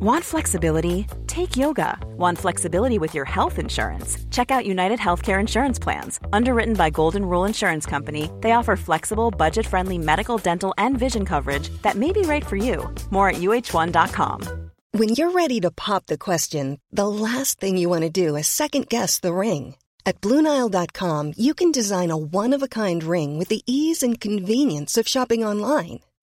Want flexibility? Take yoga. Want flexibility with your health insurance? Check out United Healthcare Insurance Plans. Underwritten by Golden Rule Insurance Company, they offer flexible, budget-friendly medical, dental, and vision coverage that may be right for you. More at uh1.com. When you're ready to pop the question, the last thing you want to do is second guess the ring. At Bluenile.com, you can design a one-of-a-kind ring with the ease and convenience of shopping online.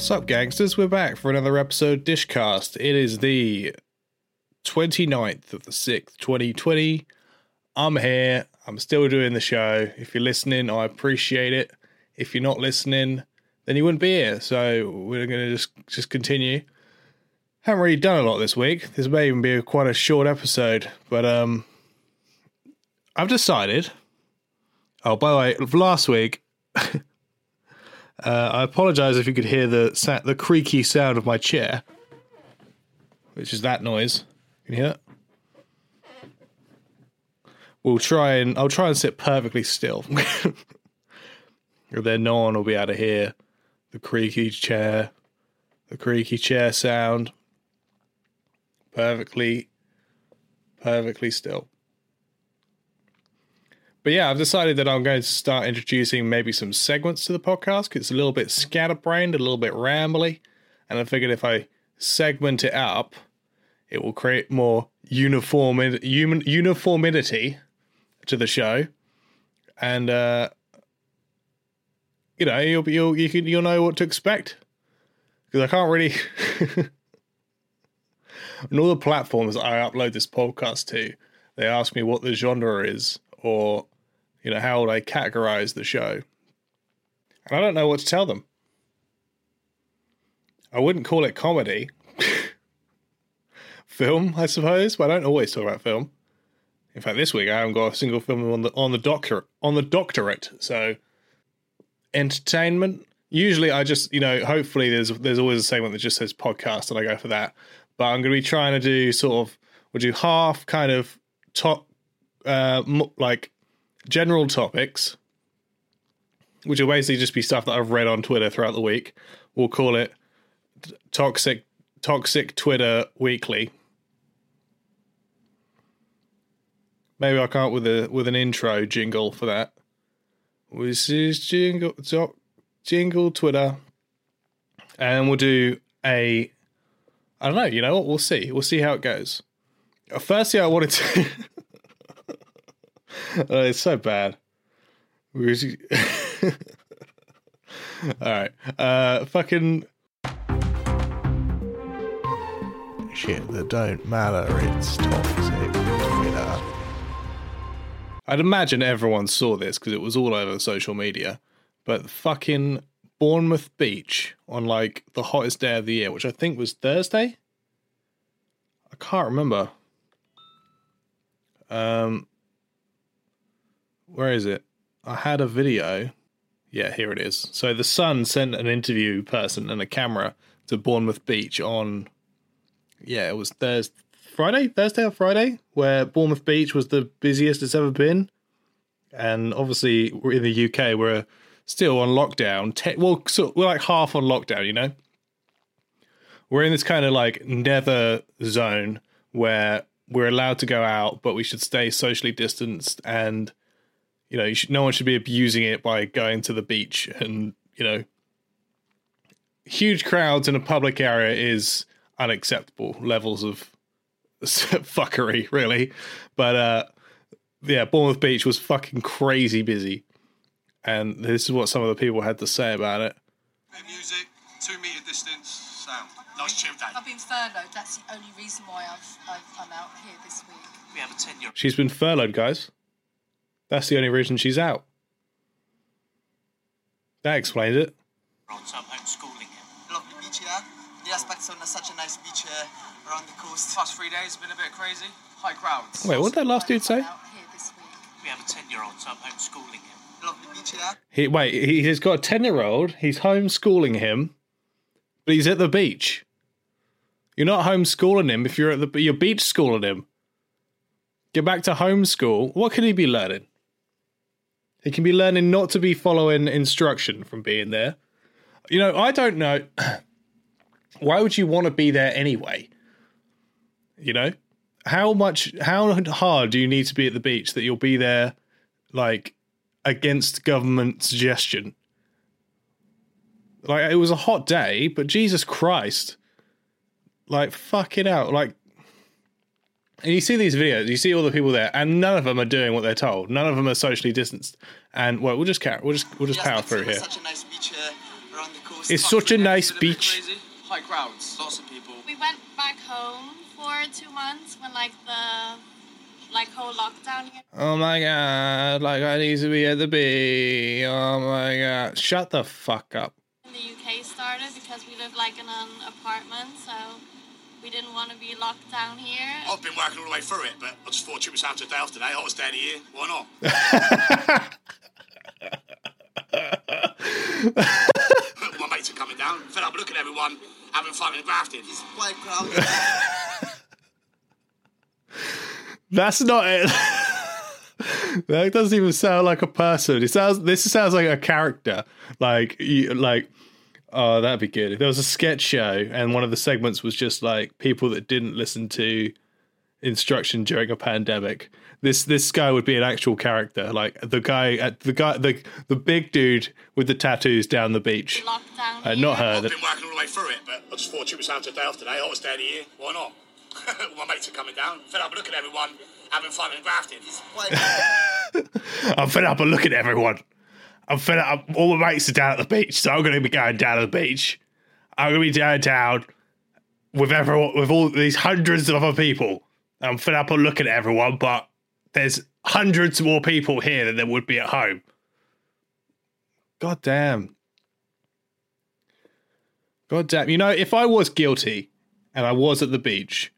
What's up, gangsters? We're back for another episode Dishcast. It is the 29th of the 6th, 2020. I'm here. I'm still doing the show. If you're listening, I appreciate it. If you're not listening, then you wouldn't be here. So we're going to just just continue. Haven't really done a lot this week. This may even be quite a short episode, but um, I've decided. Oh, by the way, last week Uh, I apologize if you could hear the sa- the creaky sound of my chair, which is that noise. Can you hear it? We'll try and I'll try and sit perfectly still. then no one will be able to hear the creaky chair, the creaky chair sound. Perfectly, perfectly still. But yeah, I've decided that I'm going to start introducing maybe some segments to the podcast. It's a little bit scatterbrained, a little bit rambly, and I figured if I segment it up, it will create more uniform uniformity to the show, and uh, you know you'll you'll you can you'll know what to expect because I can't really. on all the platforms I upload this podcast to, they ask me what the genre is or you know how would I categorize the show, and I don't know what to tell them. I wouldn't call it comedy. film, I suppose, but I don't always talk about film. In fact, this week I haven't got a single film on the on the doctor on the doctorate. So entertainment. Usually, I just you know hopefully there's there's always a segment that just says podcast, and I go for that. But I'm going to be trying to do sort of we'll do half kind of top uh like general topics, which will basically just be stuff that I've read on Twitter throughout the week. We'll call it toxic toxic Twitter weekly. Maybe I can't with a with an intro jingle for that. This is jingle jingle Twitter, and we'll do a. I don't know. You know what? We'll see. We'll see how it goes. Firstly, I wanted to. oh, it's so bad. All right. Uh, fucking shit that don't matter. It's toxic Twitter. I'd imagine everyone saw this because it was all over social media. But fucking Bournemouth Beach on like the hottest day of the year, which I think was Thursday. I can't remember. Um, where is it? I had a video. Yeah, here it is. So the Sun sent an interview person and a camera to Bournemouth Beach on, yeah, it was Thursday, Friday, Thursday or Friday, where Bournemouth Beach was the busiest it's ever been. And obviously, we're in the UK, we're still on lockdown. Te- well, so we're like half on lockdown, you know? We're in this kind of like nether zone where we're allowed to go out, but we should stay socially distanced and you know, you should, no one should be abusing it by going to the beach and you know, huge crowds in a public area is unacceptable levels of fuckery, really. But uh, yeah, Bournemouth Beach was fucking crazy busy, and this is what some of the people had to say about it. Music, two meter distance, sound. Nice chill day. I've been furloughed. That's the only reason why I've, I've I'm out here this week. We have a 10 year She's been furloughed, guys. That's the only reason she's out. That explains it. old, so I'm homeschooling him. lovely beach here. The aspects on such a nice beach here around the coast. Past three days have been a bit crazy. High crowds. Wait, what did that last dude say? I'm out here this week. We have a 10 year old, so I'm homeschooling him. Lovely beach here. He wait, he- he's got a ten year old. He's homeschooling him, but he's at the beach. You're not homeschooling him if you're at the you're beach schooling him. Get back to homeschool. What could he be learning? He can be learning not to be following instruction from being there. You know, I don't know. Why would you want to be there anyway? You know, how much, how hard do you need to be at the beach that you'll be there, like against government suggestion. Like it was a hot day, but Jesus Christ. Like fucking out. Like and you see these videos, you see all the people there, and none of them are doing what they're told. None of them are socially distanced. And well, we'll just carry, we'll just we'll just The power through on here. Such a nice beach here around the coast. It's such a nice been bit beach. Crazy. High crowds. Lots of people. We went back home for two months when like the like whole lockdown here. Oh my god, like I need to be at the beach. Oh my god. Shut the fuck up. in the UK started because we live like in an apartment, so we didn't want to be locked down here. I've been working all the way through it, but I just thought it was after a day off today. Hottest day of here. Why not? My mates are coming down. Fed up looking at everyone having fun and grafting. Quite crowded. That's not it. that doesn't even sound like a person. It sounds. This sounds like a character. Like you, like. Oh, that'd be good. If there was a sketch show and one of the segments was just like people that didn't listen to instruction during a pandemic. This this guy would be an actual character. Like the guy at the guy the the big dude with the tattoos down the beach. Locked down Uh, not her. I've been working all the way through it, but I just thought it was after a day off today. Hottest day of the year. Why not? My mates are coming down. Fed up looking at everyone having fun and grafting. I'm fed up of looking at everyone. I'm fed up. All my mates are down at the beach, so I'm going to be going down to the beach. I'm going to be downtown with everyone, with all these hundreds of other people. I'm fed up of looking at everyone, but there's hundreds more people here than there would be at home. God damn. God damn. You know, if I was guilty and I was at the beach,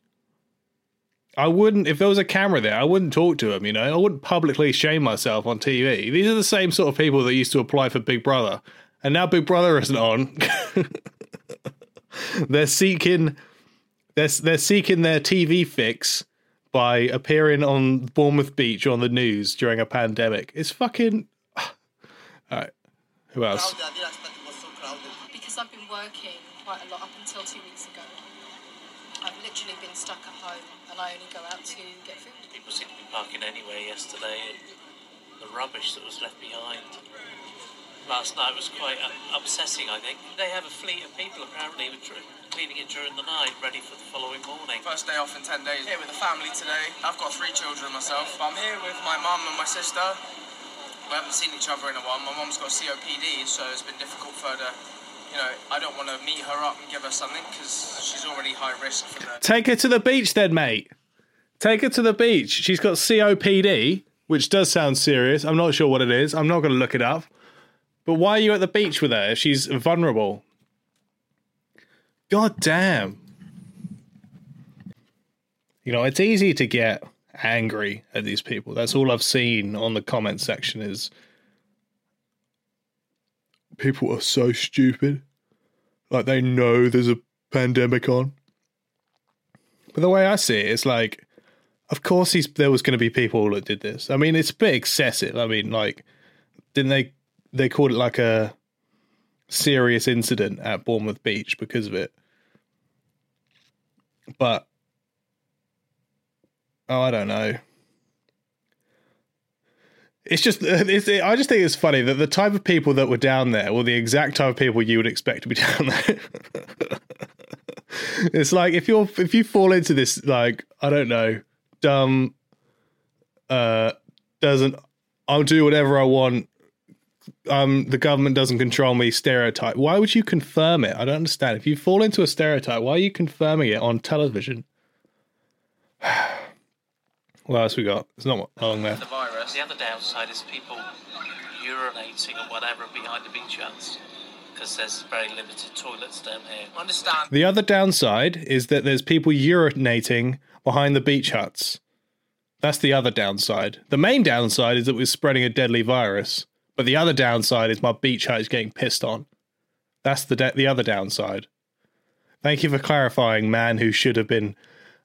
I wouldn't, if there was a camera there, I wouldn't talk to him, you know? I wouldn't publicly shame myself on TV. These are the same sort of people that used to apply for Big Brother. And now Big Brother isn't on. they're seeking they're, they're seeking their TV fix by appearing on Bournemouth Beach on the news during a pandemic. It's fucking All right. Who else? crowded. I didn't expect it was so crowded. Because I've been working quite a lot up until two weeks ago. I've literally been stuck at home and I only go out to get food. People seem to be parking anywhere yesterday, and the rubbish that was left behind. Last night was quite uh, upsetting, I think. They have a fleet of people apparently who were cleaning it during the night, ready for the following morning. First day off in 10 days. Here with the family today. I've got three children myself. But I'm here with my mum and my sister. We haven't seen each other in a while. My mum's got COPD, so it's been difficult for her to, you know, I don't want to meet her up and give her something because she's already high risk for the. Take her to the beach then, mate. Take her to the beach. She's got COPD, which does sound serious. I'm not sure what it is. I'm not going to look it up. But why are you at the beach with her if she's vulnerable? God damn. You know, it's easy to get angry at these people. That's all I've seen on the comment section is people are so stupid. Like they know there's a pandemic on. But the way I see it, it's like, of course, he's there was going to be people that did this. I mean, it's a bit excessive. I mean, like, didn't they they called it like a serious incident at Bournemouth Beach because of it? But oh, I don't know. It's just, it's, I just think it's funny that the type of people that were down there were the exact type of people you would expect to be down there. it's like if you're if you fall into this like I don't know dumb uh doesn't. I'll do whatever I want. Um, the government doesn't control me. Stereotype. Why would you confirm it? I don't understand. If you fall into a stereotype, why are you confirming it on television? what else we got? it's not long left. The. The other downside is people urinating or whatever behind the beach huts because there's very limited toilets down here. Understand? The other downside is that there's people urinating behind the beach huts. That's the other downside. The main downside is that we're spreading a deadly virus. But the other downside is my beach hut is getting pissed on. That's the de- the other downside. Thank you for clarifying, man who should have been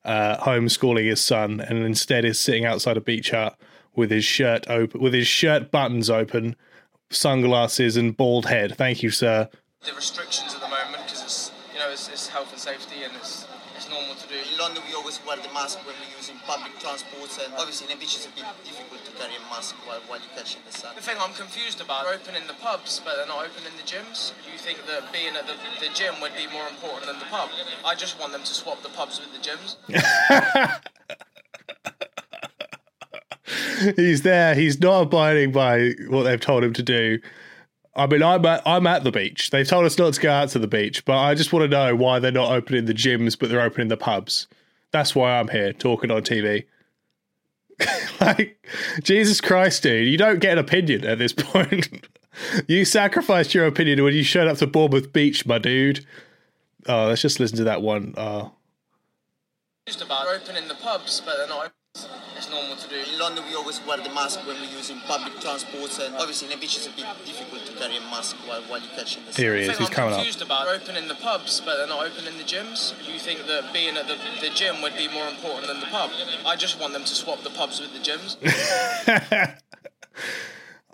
uh, homeschooling his son and instead is sitting outside a beach hut with his shirt open, with his shirt buttons open, sunglasses and bald head. Thank you, sir. The restrictions at the moment because it's you know it's, it's health and safety and it's it's normal to do. In London, we always wear the mask when we're using public transport, and obviously in the beach it's a bit difficult to carry a mask while, while you're catching the sun. The thing I'm confused about, they're opening the pubs, but they're not opening the gyms. You think that being at the, the gym would be more important than the pub? I just want them to swap the pubs with the gyms. he's there. He's not abiding by what they've told him to do. I mean, I'm at, I'm at the beach. They've told us not to go out to the beach, but I just want to know why they're not opening the gyms, but they're opening the pubs. That's why I'm here talking on TV. like, Jesus Christ, dude, you don't get an opinion at this point. you sacrificed your opinion when you showed up to Bournemouth Beach, my dude. Oh, let's just listen to that one. Uh, just about opening the pubs, but they're not. It's normal to do. In London, we always wear the mask when we're using public transport, and obviously in the beach it's a bit difficult to carry a mask while, while you're catching the sun. here he The is. He's I'm coming up. confused about opening the pubs, but they're not opening the gyms. You think that being at the, the gym would be more important than the pub? I just want them to swap the pubs with the gyms.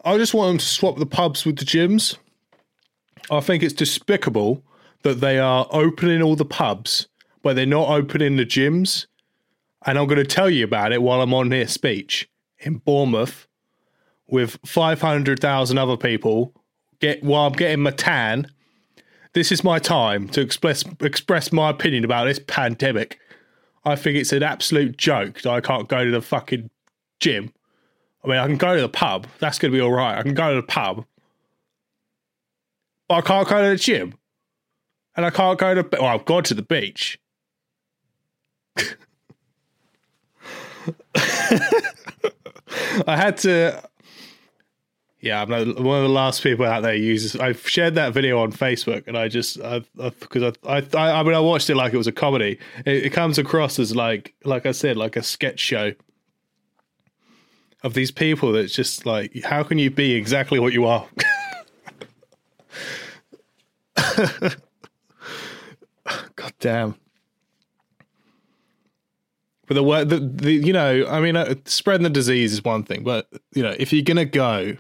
I just want them to swap the pubs with the gyms. I think it's despicable that they are opening all the pubs, but they're not opening the gyms. And I'm going to tell you about it while I'm on this speech in Bournemouth with 500,000 other people. Get while I'm getting my tan. This is my time to express express my opinion about this pandemic. I think it's an absolute joke that I can't go to the fucking gym. I mean, I can go to the pub. That's going to be all right. I can go to the pub. But I can't go to the gym. And I can't go to. Well, I've gone to the beach. I had to. Yeah, I'm one of the last people out there uses. I've shared that video on Facebook, and I just because I, I, I, I mean, I watched it like it was a comedy. It, it comes across as like, like I said, like a sketch show of these people that's just like, how can you be exactly what you are? God damn. But the word, the, the you know, I mean, uh, spreading the disease is one thing, but you know, if you're gonna go,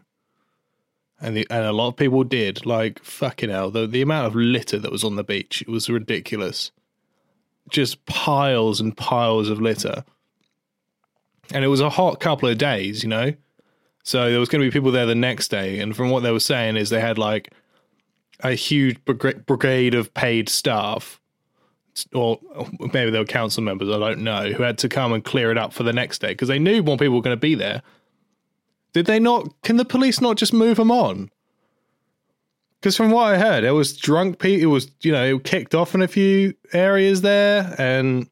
and the, and a lot of people did, like fucking hell, the the amount of litter that was on the beach it was ridiculous, just piles and piles of litter, and it was a hot couple of days, you know, so there was going to be people there the next day, and from what they were saying is they had like a huge brigade of paid staff or maybe they were council members, I don't know, who had to come and clear it up for the next day because they knew more people were going to be there. Did they not? Can the police not just move them on? Because from what I heard, it was drunk people. It was you know it kicked off in a few areas there, and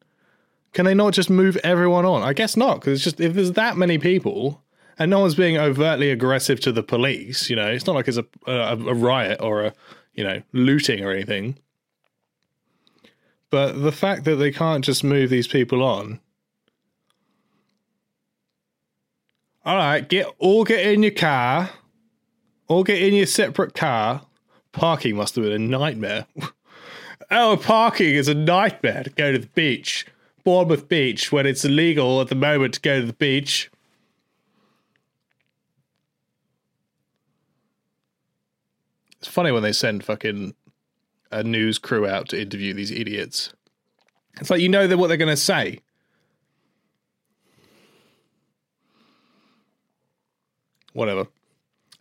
can they not just move everyone on? I guess not, because it's just if there's that many people and no one's being overtly aggressive to the police, you know, it's not like it's a a, a riot or a you know looting or anything. But the fact that they can't just move these people on. All right, get all get in your car. All get in your separate car. Parking must have been a nightmare. oh, parking is a nightmare to go to the beach. Bournemouth Beach, when it's illegal at the moment to go to the beach. It's funny when they send fucking a news crew out to interview these idiots. It's like you know that what they're going to say. Whatever.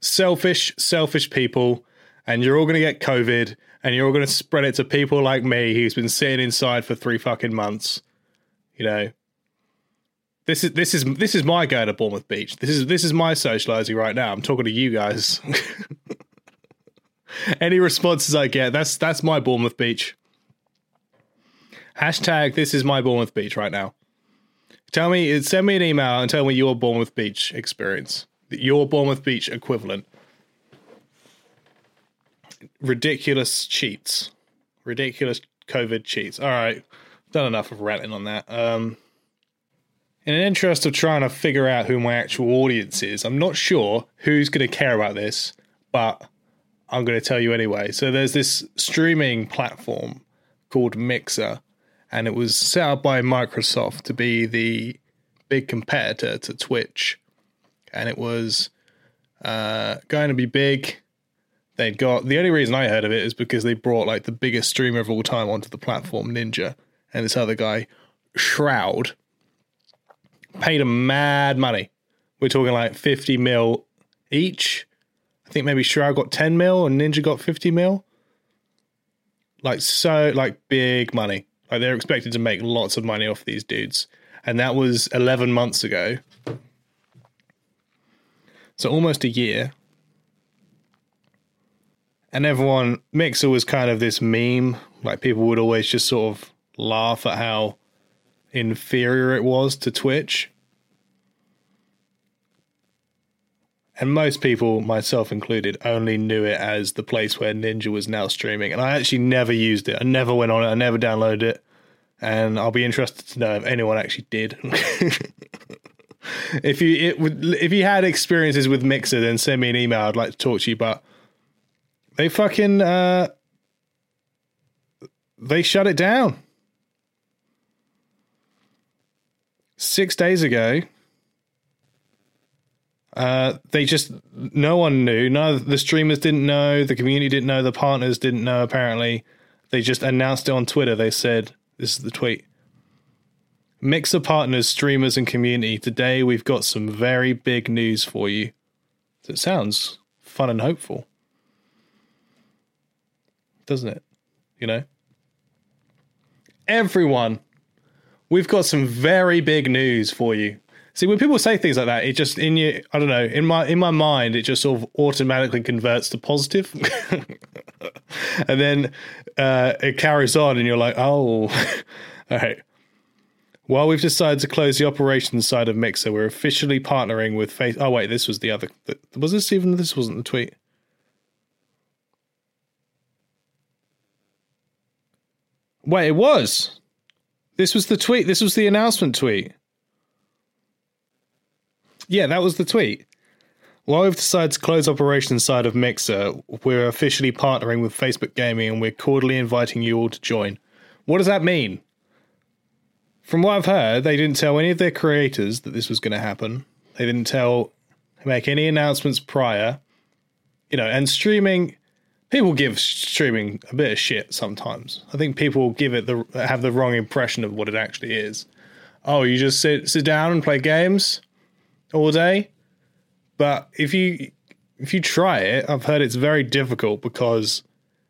Selfish, selfish people, and you're all going to get COVID, and you're all going to spread it to people like me who's been sitting inside for three fucking months. You know, This is this is this is my go to Bournemouth Beach. This is this is my socializing right now. I'm talking to you guys. Any responses I get, that's that's my Bournemouth Beach. Hashtag this is my Bournemouth Beach right now. Tell me, send me an email and tell me your Bournemouth Beach experience, your Bournemouth Beach equivalent. Ridiculous cheats, ridiculous COVID cheats. All right, done enough of ranting on that. Um, in an interest of trying to figure out who my actual audience is, I'm not sure who's going to care about this, but I'm going to tell you anyway. So there's this streaming platform called Mixer, and it was set up by Microsoft to be the big competitor to Twitch, and it was uh, going to be big. They'd got the only reason I heard of it is because they brought like the biggest streamer of all time onto the platform, Ninja, and this other guy, Shroud, paid him mad money. We're talking like 50 mil each. I think maybe Shroud got 10 mil and Ninja got 50 mil. Like, so, like, big money. Like, they're expected to make lots of money off these dudes. And that was 11 months ago. So, almost a year. And everyone, Mixer was kind of this meme. Like, people would always just sort of laugh at how inferior it was to Twitch. And most people, myself included, only knew it as the place where Ninja was now streaming. And I actually never used it. I never went on it. I never downloaded it. And I'll be interested to know if anyone actually did. if you it would, if you had experiences with Mixer, then send me an email. I'd like to talk to you. But they fucking uh, they shut it down. six days ago, uh, they just no one knew. Of the streamers didn't know. The community didn't know. The partners didn't know. Apparently, they just announced it on Twitter. They said, "This is the tweet." Mixer partners, streamers, and community. Today we've got some very big news for you. It sounds fun and hopeful, doesn't it? You know, everyone we've got some very big news for you. See, when people say things like that, it just in you, I don't know, in my in my mind, it just sort of automatically converts to positive, and then uh, it carries on, and you're like, oh, all right. While we've decided to close the operations side of Mixer, we're officially partnering with Face. Oh wait, this was the other. Was this even? This wasn't the tweet. Wait, it was. This was the tweet. This was the announcement tweet. Yeah, that was the tweet. While we've decided to close operations side of Mixer, we're officially partnering with Facebook Gaming and we're cordially inviting you all to join. What does that mean? From what I've heard, they didn't tell any of their creators that this was going to happen. They didn't tell, make any announcements prior. You know, and streaming people give streaming a bit of shit sometimes. I think people give it the have the wrong impression of what it actually is. Oh, you just sit sit down and play games all day. But if you if you try it, I've heard it's very difficult because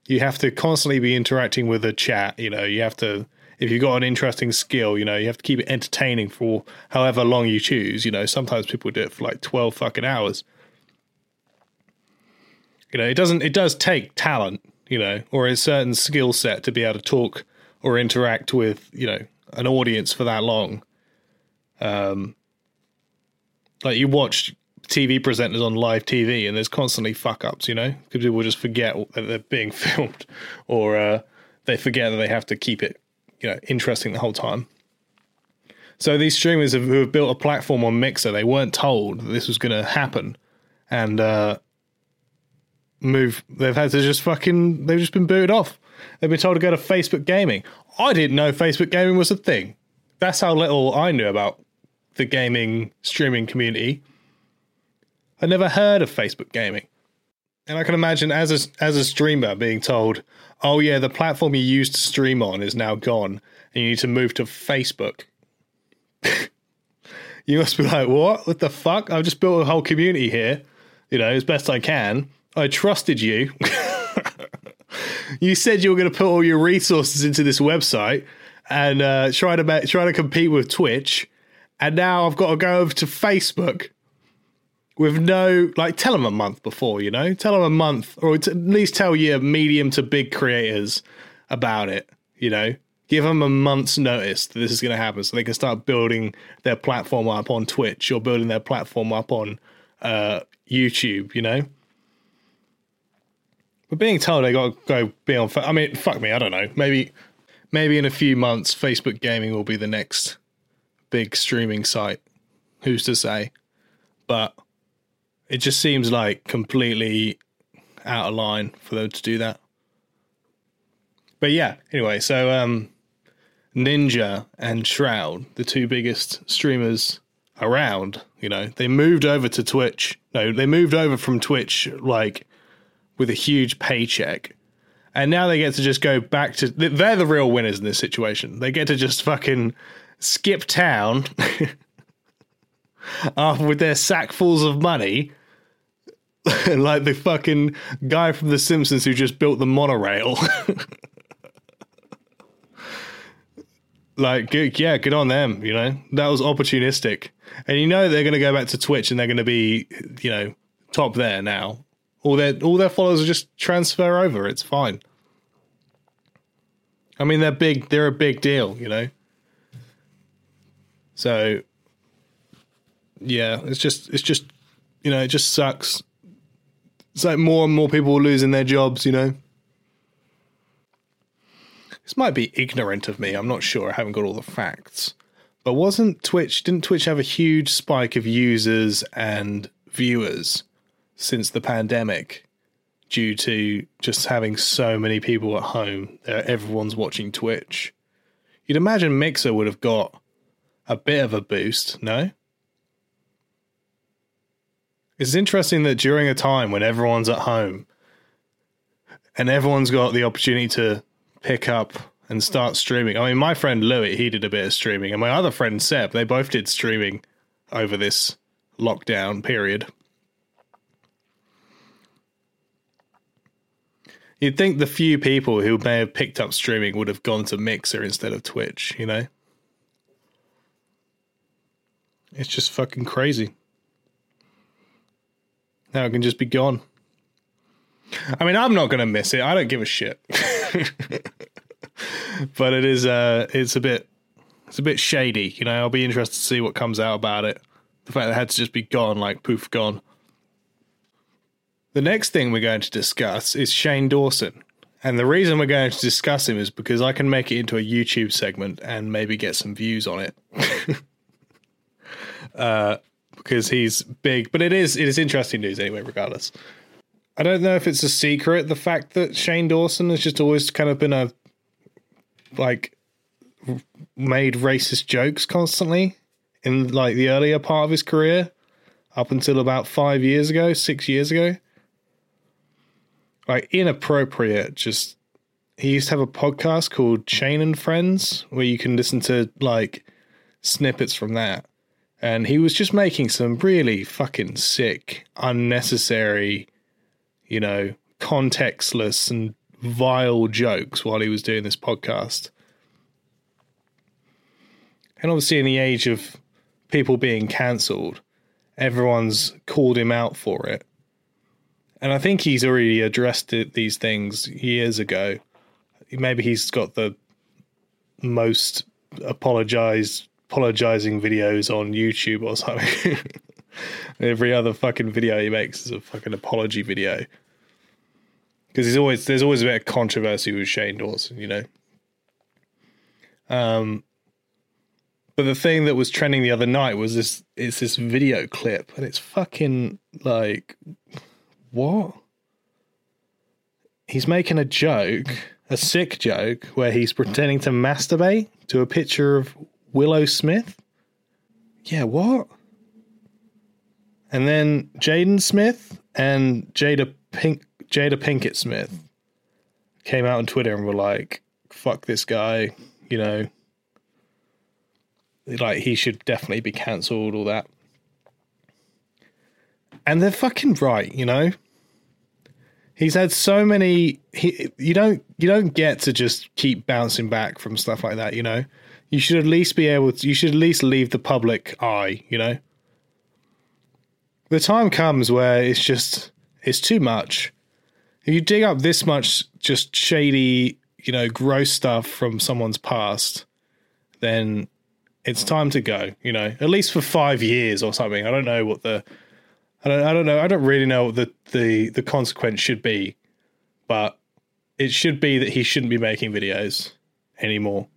you have to constantly be interacting with a chat. You know, you have to if you've got an interesting skill, you know, you have to keep it entertaining for however long you choose. You know, sometimes people do it for like twelve fucking hours you know, it doesn't. It does take talent, you know, or a certain skill set to be able to talk or interact with, you know, an audience for that long. Um, like you watch TV presenters on live TV, and there's constantly fuck ups, you know, because people just forget that they're being filmed, or uh, they forget that they have to keep it, you know, interesting the whole time. So these streamers have, who have built a platform on Mixer, they weren't told that this was going to happen, and uh, move. They've had to just fucking. They've just been booted off. They've been told to go to Facebook Gaming. I didn't know Facebook Gaming was a thing. That's how little I knew about the gaming streaming community. I never heard of Facebook Gaming, and I can imagine as a as a streamer being told, "Oh yeah, the platform you used to stream on is now gone, and you need to move to Facebook." you must be like, "What? What the fuck? I've just built a whole community here, you know, as best I can." I trusted you. you said you were going to put all your resources into this website and uh, try to make, try to compete with Twitch, and now I've got to go over to Facebook with no like tell them a month before, you know, tell them a month or at least tell your medium to big creators about it, you know. Give them a month's notice that this is going to happen, so they can start building their platform up on Twitch or building their platform up on uh, YouTube. You know, but being told they got to go be on. I mean, fuck me, I don't know. Maybe, maybe in a few months, Facebook Gaming will be the next big streaming site. Who's to say? But it just seems like completely out of line for them to do that. But yeah, anyway, so um Ninja and Shroud, the two biggest streamers around, you know, they moved over to Twitch. No, they moved over from Twitch like with a huge paycheck. And now they get to just go back to they're the real winners in this situation. They get to just fucking skip town uh, with their sackfuls of money like the fucking guy from The Simpsons who just built the monorail. like, good, yeah, good on them. You know, that was opportunistic, and you know they're going to go back to Twitch and they're going to be, you know, top there now. All their all their followers will just transfer over. It's fine. I mean, they're big. They're a big deal. You know. So, yeah, it's just it's just you know it just sucks. It's like more and more people are losing their jobs. You know. This might be ignorant of me. I'm not sure. I haven't got all the facts. But wasn't Twitch, didn't Twitch have a huge spike of users and viewers since the pandemic due to just having so many people at home? Everyone's watching Twitch. You'd imagine Mixer would have got a bit of a boost, no? It's interesting that during a time when everyone's at home and everyone's got the opportunity to pick up and start streaming. I mean, my friend Louis, he did a bit of streaming, and my other friend Seb, they both did streaming over this lockdown period. You'd think the few people who may have picked up streaming would have gone to Mixer instead of Twitch, you know? It's just fucking crazy. Now it can just be gone. I mean, I'm not going to miss it. I don't give a shit. but it is uh it's a bit it's a bit shady, you know. I'll be interested to see what comes out about it. The fact that it had to just be gone, like poof gone. The next thing we're going to discuss is Shane Dawson. And the reason we're going to discuss him is because I can make it into a YouTube segment and maybe get some views on it. uh, because he's big, but it is it is interesting news anyway, regardless. I don't know if it's a secret the fact that Shane Dawson has just always kind of been a like made racist jokes constantly in like the earlier part of his career up until about 5 years ago, 6 years ago. Like inappropriate just he used to have a podcast called Shane and Friends where you can listen to like snippets from that. And he was just making some really fucking sick, unnecessary you know, contextless and vile jokes while he was doing this podcast. And obviously, in the age of people being cancelled, everyone's called him out for it. And I think he's already addressed it, these things years ago. Maybe he's got the most apologized apologizing videos on YouTube or something. Every other fucking video he makes is a fucking apology video. Because he's always there's always a bit of controversy with Shane Dawson, you know. Um, but the thing that was trending the other night was this it's this video clip, and it's fucking like what? He's making a joke, a sick joke, where he's pretending to masturbate to a picture of Willow Smith. Yeah, what? And then Jaden Smith and Jada Pink Jada Pinkett Smith came out on Twitter and were like, "Fuck this guy," you know, like he should definitely be cancelled. All that, and they're fucking right, you know. He's had so many. He, you don't you don't get to just keep bouncing back from stuff like that, you know. You should at least be able to, you should at least leave the public eye, you know? The time comes where it's just, it's too much. If you dig up this much just shady, you know, gross stuff from someone's past, then it's time to go, you know, at least for five years or something. I don't know what the, I don't, I don't know. I don't really know what the, the, the consequence should be, but it should be that he shouldn't be making videos anymore.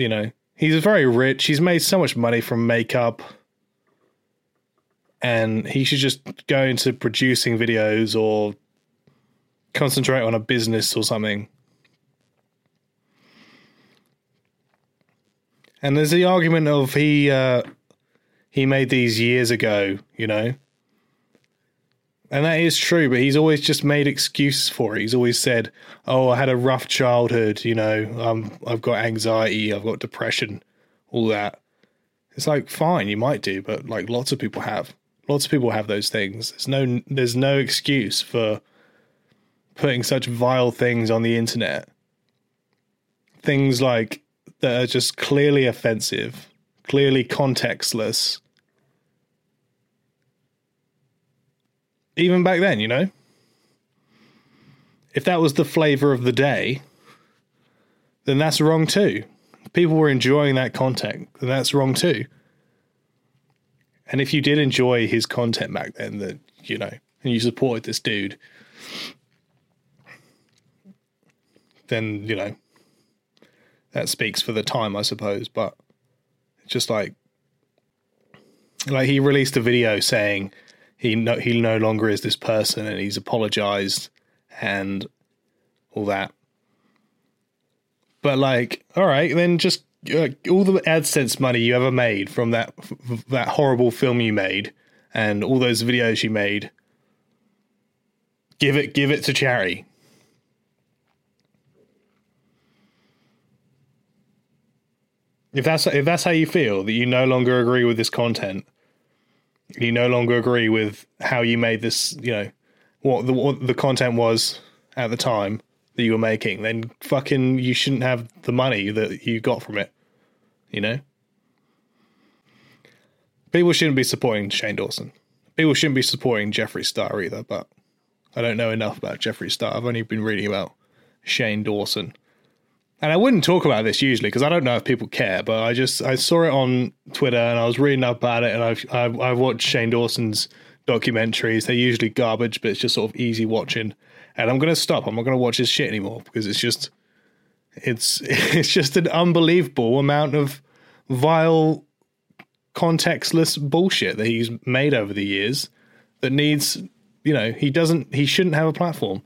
You know, he's very rich. He's made so much money from makeup. And he should just go into producing videos or concentrate on a business or something. And there's the argument of he uh, he made these years ago, you know, and that is true, but he's always just made excuses for it. He's always said, "Oh, I had a rough childhood. You know, um, I've got anxiety, I've got depression, all that." It's like fine, you might do, but like lots of people have. Lots of people have those things. There's no there's no excuse for putting such vile things on the internet. Things like that are just clearly offensive, clearly contextless even back then, you know? If that was the flavor of the day, then that's wrong too. People were enjoying that content, then that's wrong too. And if you did enjoy his content back then, that you know, and you supported this dude, then you know that speaks for the time, I suppose. But it's just like, like he released a video saying he no he no longer is this person and he's apologized and all that. But like, all right, then just uh, all the AdSense money you ever made from that that horrible film you made and all those videos you made, give it give it to charity. If that's if that's how you feel that you no longer agree with this content, you no longer agree with how you made this, you know, what the what the content was at the time that you were making, then fucking you shouldn't have the money that you got from it. You know? People shouldn't be supporting Shane Dawson. People shouldn't be supporting Jeffree Star either, but I don't know enough about Jeffree Star. I've only been reading about Shane Dawson. And I wouldn't talk about this usually because I don't know if people care, but I just I saw it on Twitter and I was reading up about it, and I've I've, I've watched Shane Dawson's documentaries. They're usually garbage, but it's just sort of easy watching. And I'm gonna stop. I'm not gonna watch his shit anymore because it's just it's it's just an unbelievable amount of vile, contextless bullshit that he's made over the years that needs you know he doesn't he shouldn't have a platform.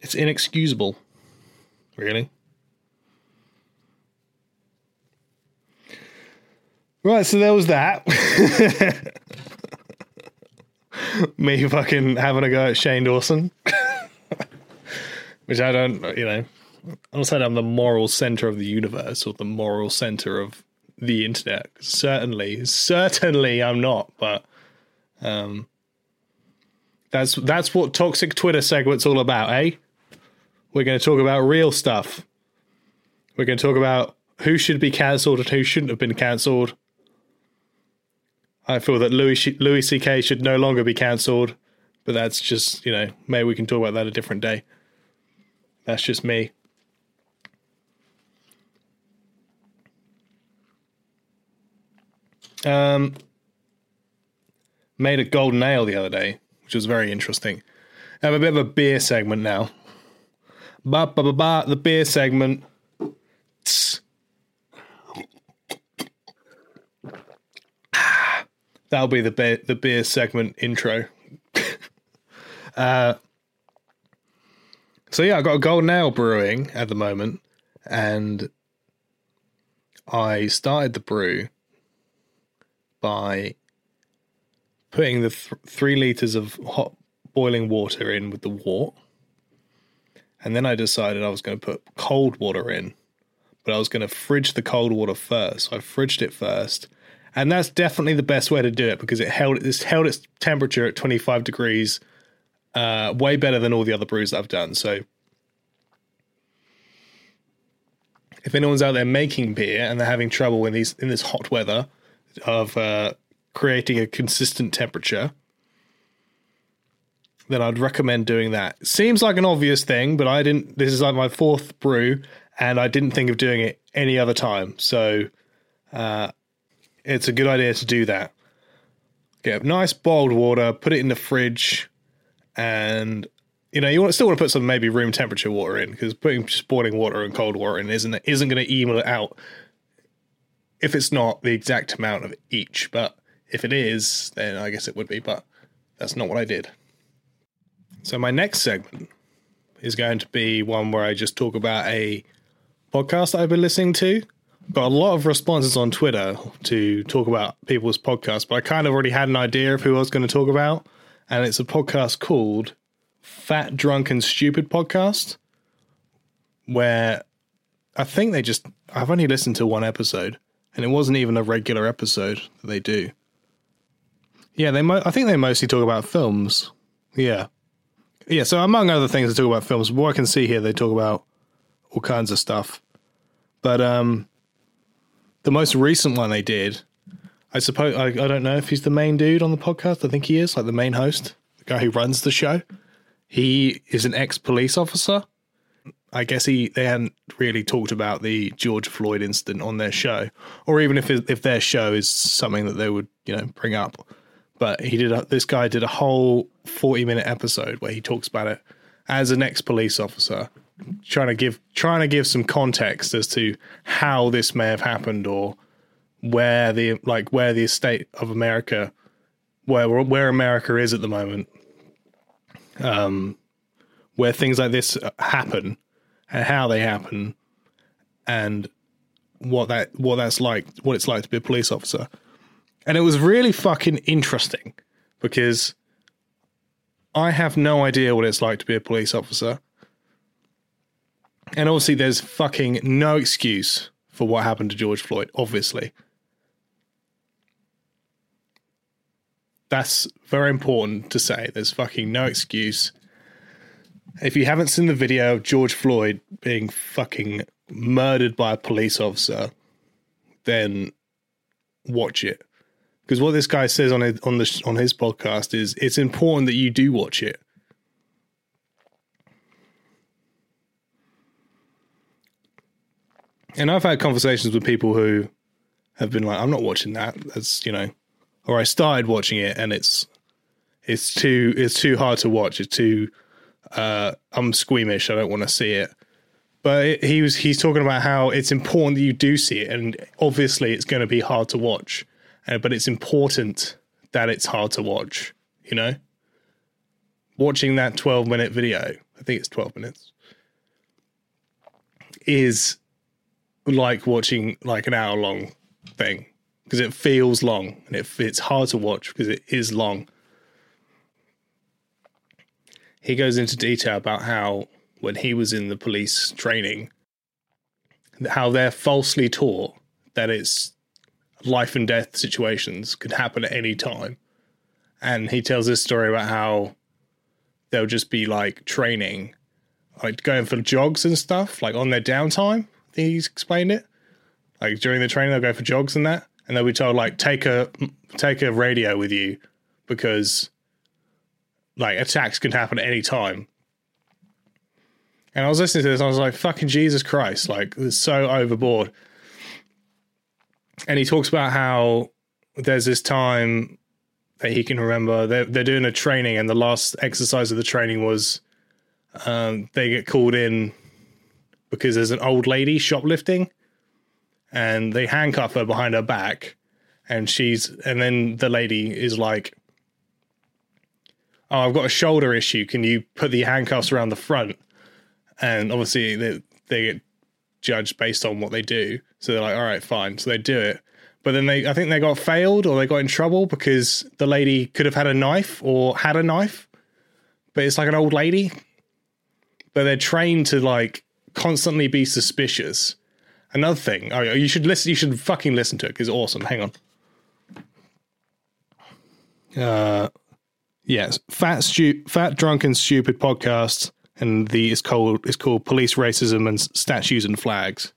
It's inexcusable. Really? Right, so there was that. Me fucking having a go at Shane Dawson. Which I don't, you know, I'm not saying I'm the moral center of the universe or the moral center of the internet. Certainly, certainly I'm not, but um that's that's what toxic Twitter segment's all about, eh? We're going to talk about real stuff. We're going to talk about who should be cancelled and who shouldn't have been cancelled. I feel that Louis Louis C.K. should no longer be cancelled, but that's just you know maybe we can talk about that a different day. That's just me. Um, made a golden ale the other day, which was very interesting. I have a bit of a beer segment now. Ba ba ba ba. The beer segment. Tss. That'll be the beer, the beer segment intro. uh, so yeah, I've got a golden ale brewing at the moment, and I started the brew by putting the th- three liters of hot boiling water in with the wort and then I decided I was going to put cold water in, but I was going to fridge the cold water first. So I fridged it first. And that's definitely the best way to do it because it held it's held its temperature at 25 degrees uh, way better than all the other brews I've done. So if anyone's out there making beer and they're having trouble in these in this hot weather of uh, creating a consistent temperature, then I'd recommend doing that. Seems like an obvious thing, but I didn't. This is like my fourth brew, and I didn't think of doing it any other time. So, uh, it's a good idea to do that. Get nice boiled water, put it in the fridge, and you know you want still want to put some maybe room temperature water in because putting just boiling water and cold water in isn't isn't going to even it out if it's not the exact amount of each. But if it is, then I guess it would be. But that's not what I did. So my next segment is going to be one where I just talk about a podcast that I've been listening to. Got a lot of responses on Twitter to talk about people's podcasts, but I kind of already had an idea of who I was going to talk about, and it's a podcast called Fat Drunk and Stupid Podcast, where I think they just I've only listened to one episode, and it wasn't even a regular episode that they do. Yeah, they mo- I think they mostly talk about films. Yeah. Yeah, so among other things, they talk about films. What I can see here, they talk about all kinds of stuff. But um, the most recent one they did, I suppose, I, I don't know if he's the main dude on the podcast. I think he is, like the main host, the guy who runs the show. He is an ex police officer. I guess he they hadn't really talked about the George Floyd incident on their show, or even if if their show is something that they would you know bring up. But he did a, this guy did a whole forty minute episode where he talks about it as an ex police officer, trying to give trying to give some context as to how this may have happened or where the like where the state of America where where America is at the moment. Um where things like this happen and how they happen and what that what that's like what it's like to be a police officer and it was really fucking interesting because I have no idea what it's like to be a police officer. And obviously there's fucking no excuse for what happened to George Floyd obviously. That's very important to say. There's fucking no excuse. If you haven't seen the video of George Floyd being fucking murdered by a police officer, then watch it. Because what this guy says on his, on the on his podcast is it's important that you do watch it. And I've had conversations with people who have been like, "I'm not watching that." That's you know, or I started watching it and it's it's too it's too hard to watch. It's too uh, I'm squeamish. I don't want to see it. But he was he's talking about how it's important that you do see it, and obviously it's going to be hard to watch, uh, but it's important that it's hard to watch. You know, watching that 12 minute video, I think it's 12 minutes, is like watching like an hour long thing because it feels long and it, it's hard to watch because it is long he goes into detail about how when he was in the police training, how they're falsely taught that it's life and death situations could happen at any time. And he tells this story about how they'll just be like training, like going for jogs and stuff, like on their downtime. I think he's explained it. Like during the training, they'll go for jogs and that, and they'll be told like take a take a radio with you because like attacks can happen at any time. And I was listening to this, I was like, fucking Jesus Christ, like it's so overboard. And he talks about how there's this time that he can remember. They're, they're doing a training, and the last exercise of the training was um, they get called in because there's an old lady shoplifting, and they handcuff her behind her back, and she's, and then the lady is like, oh, I've got a shoulder issue. Can you put the handcuffs around the front? And obviously they, they get judged based on what they do. So they're like, all right, fine. So they do it. But then they, I think they got failed or they got in trouble because the lady could have had a knife or had a knife, but it's like an old lady. But they're trained to like constantly be suspicious. Another thing, oh, you should listen. You should fucking listen to it because it's awesome. Hang on. Uh, Yes, fat, stu- fat, drunk, and stupid podcast, and the is called is called Police Racism and Statues and Flags.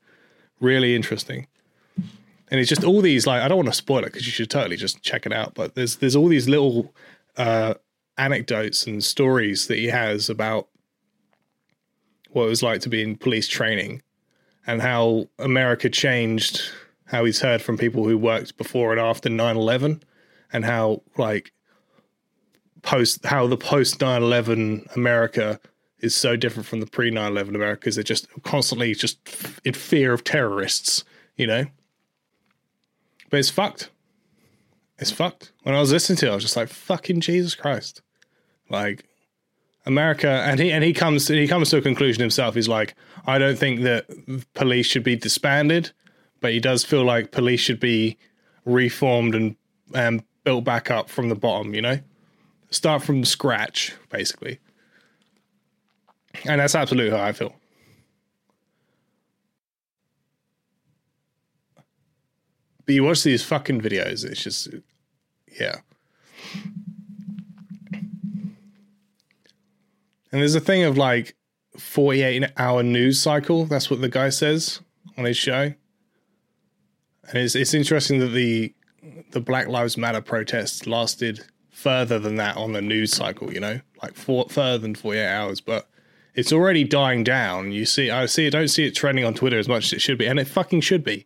really interesting. And it's just all these like I don't want to spoil it because you should totally just check it out. But there's there's all these little uh, anecdotes and stories that he has about what it was like to be in police training and how America changed how he's heard from people who worked before and after 9/11 and how like post how the post 9/11 America is so different from the pre 9/11 America because they're just constantly just in fear of terrorists, you know. But it's fucked. It's fucked. When I was listening to it, I was just like, "Fucking Jesus Christ!" Like America, and he and he comes he comes to a conclusion himself. He's like, "I don't think that police should be disbanded, but he does feel like police should be reformed and and built back up from the bottom. You know, start from scratch, basically." And that's absolutely how I feel. But you watch these fucking videos, it's just, yeah. And there's a thing of like 48 hour news cycle. That's what the guy says on his show. And it's, it's interesting that the the Black Lives Matter protests lasted further than that on the news cycle, you know, like for, further than 48 hours. But it's already dying down. You see, I see, I don't see it trending on Twitter as much as it should be, and it fucking should be.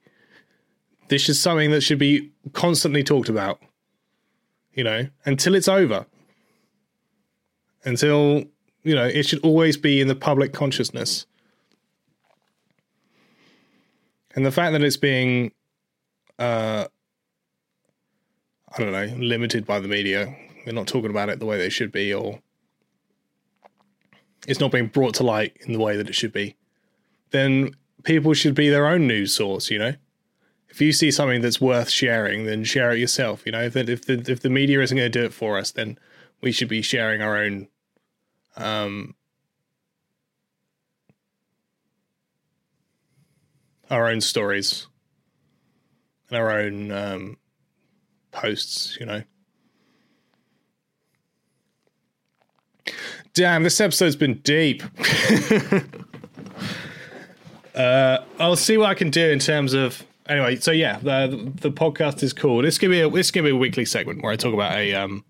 This is something that should be constantly talked about, you know, until it's over. Until, you know, it should always be in the public consciousness. And the fact that it's being, uh, I don't know, limited by the media, they're not talking about it the way they should be, or it's not being brought to light in the way that it should be, then people should be their own news source, you know? If you see something that's worth sharing, then share it yourself, you know? If the, if the, if the media isn't going to do it for us, then we should be sharing our own um our own stories and our own um posts, you know? Damn, this episode's been deep. uh, I'll see what I can do in terms of. Anyway, so yeah, the the podcast is called. It's gonna be a it's gonna be a weekly segment where I talk about a um.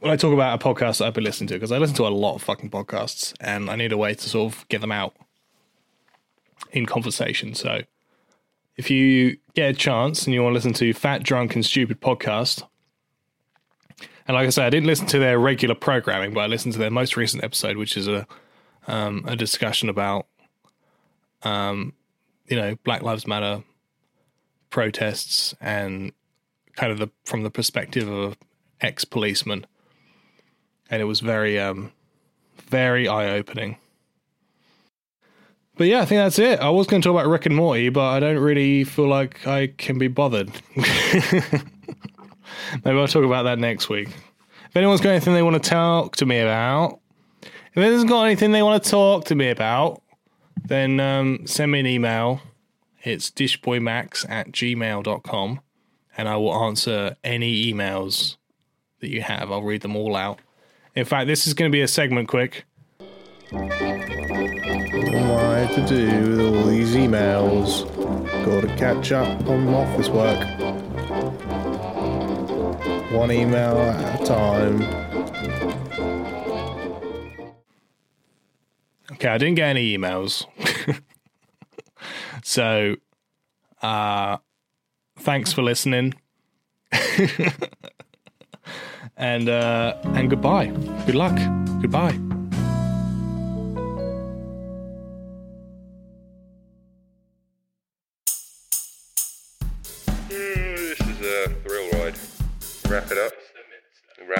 When I talk about a podcast that I've been listening to, because I listen to a lot of fucking podcasts, and I need a way to sort of get them out in conversation. So, if you get a chance and you want to listen to Fat, Drunk, and Stupid podcast, and like I said, I didn't listen to their regular programming, but I listened to their most recent episode, which is a um, a discussion about um, you know Black Lives Matter protests and kind of the from the perspective of ex policeman, and it was very um, very eye opening. But yeah, I think that's it. I was going to talk about Rick and Morty, but I don't really feel like I can be bothered. Maybe I'll talk about that next week. If anyone's got anything they want to talk to me about, if anyone's got anything they want to talk to me about, then um, send me an email. It's dishboymax at gmail.com and I will answer any emails that you have. I'll read them all out. In fact, this is going to be a segment quick. What I to do with all these emails? Got to catch up on office work one email at a time. Okay, I didn't get any emails. so, uh, thanks for listening. and uh, and goodbye. Good luck. Goodbye.